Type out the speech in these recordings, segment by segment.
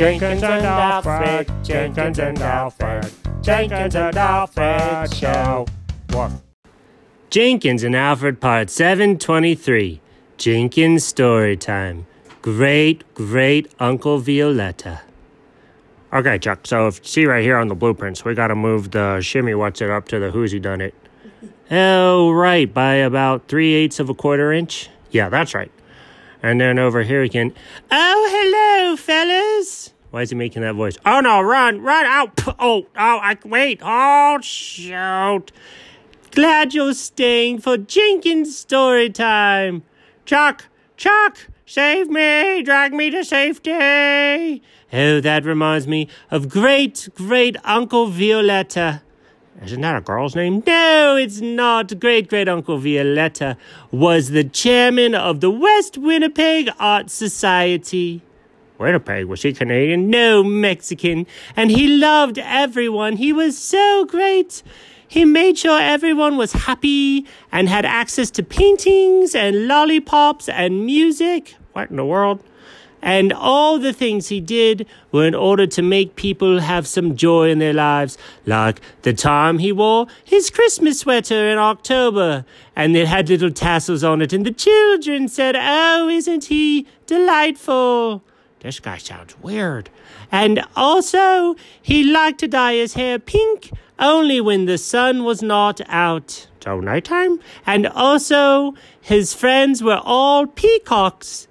Jenkins and Alfred, Jenkins and Alfred, Jenkins and Alfred Show. What? Jenkins and Alfred, part 723. Jenkins story time. Great, great Uncle Violetta. Okay, Chuck, so if see right here on the blueprints, we gotta move the shimmy what's it up to the who's he done it. Oh, right, by about three eighths of a quarter inch. Yeah, that's right. And then over here we can. Oh, hello, fellas. Why is he making that voice? Oh no, run, run out. Oh, oh, I wait. Oh, shoot. Glad you're staying for Jenkins story time. Chuck, Chuck, save me, drag me to safety. Oh, that reminds me of great, great Uncle Violetta. Isn't that a girl's name? No, it's not. Great great uncle Violetta was the chairman of the West Winnipeg Art Society. Winnipeg? Was he Canadian? No, Mexican. And he loved everyone. He was so great. He made sure everyone was happy and had access to paintings and lollipops and music. What in the world? And all the things he did were in order to make people have some joy in their lives, like the time he wore his Christmas sweater in October, and it had little tassels on it, and the children said, Oh, isn't he delightful? This guy sounds weird. And also, he liked to dye his hair pink only when the sun was not out. So nighttime? And also, his friends were all peacocks.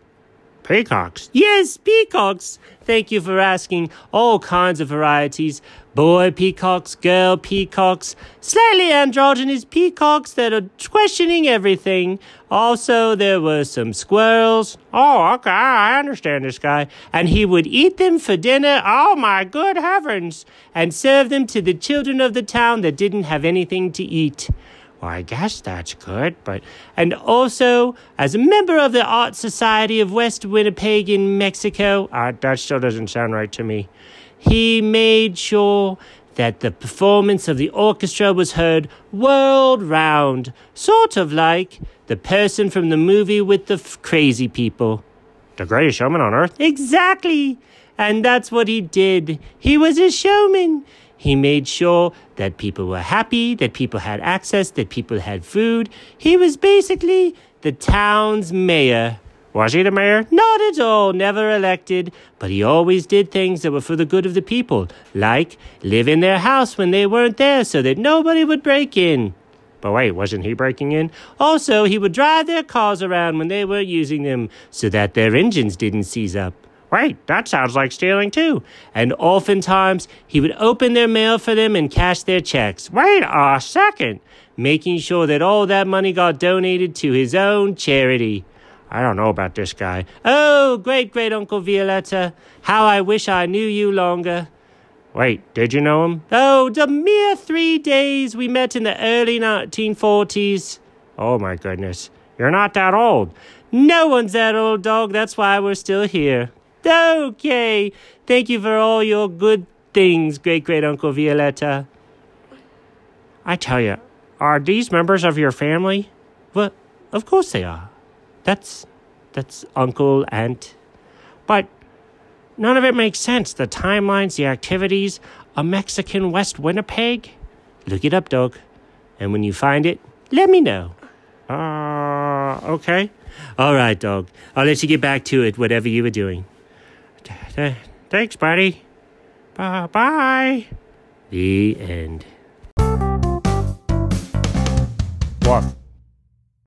Peacocks? Yes, peacocks. Thank you for asking. All kinds of varieties. Boy peacocks, girl peacocks, slightly androgynous peacocks that are questioning everything. Also, there were some squirrels. Oh, okay, I understand this guy. And he would eat them for dinner. Oh, my good heavens. And serve them to the children of the town that didn't have anything to eat. Well, I guess that's good, but. And also, as a member of the Art Society of West Winnipeg in Mexico. Uh, that still doesn't sound right to me. He made sure that the performance of the orchestra was heard world round, sort of like the person from the movie with the f- crazy people. The greatest showman on earth? Exactly! And that's what he did. He was a showman. He made sure that people were happy, that people had access, that people had food. He was basically the town's mayor. Was he the mayor? Not at all, never elected, but he always did things that were for the good of the people, like live in their house when they weren't there so that nobody would break in. But wait, wasn't he breaking in? Also, he would drive their cars around when they weren't using them so that their engines didn't seize up. Wait, that sounds like stealing too. And oftentimes, he would open their mail for them and cash their checks. Wait a second. Making sure that all that money got donated to his own charity. I don't know about this guy. Oh, great great Uncle Violetta. How I wish I knew you longer. Wait, did you know him? Oh, the mere three days we met in the early 1940s. Oh, my goodness. You're not that old. No one's that old, dog. That's why we're still here. Okay. Thank you for all your good things, great great Uncle Violetta. I tell you, are these members of your family? Well, of course they are. That's that's uncle, aunt. But none of it makes sense. The timelines, the activities, a Mexican West Winnipeg. Look it up, dog. And when you find it, let me know. Uh, okay. All right, dog. I'll let you get back to it, whatever you were doing. Thanks, buddy. Bye bye. The end. What?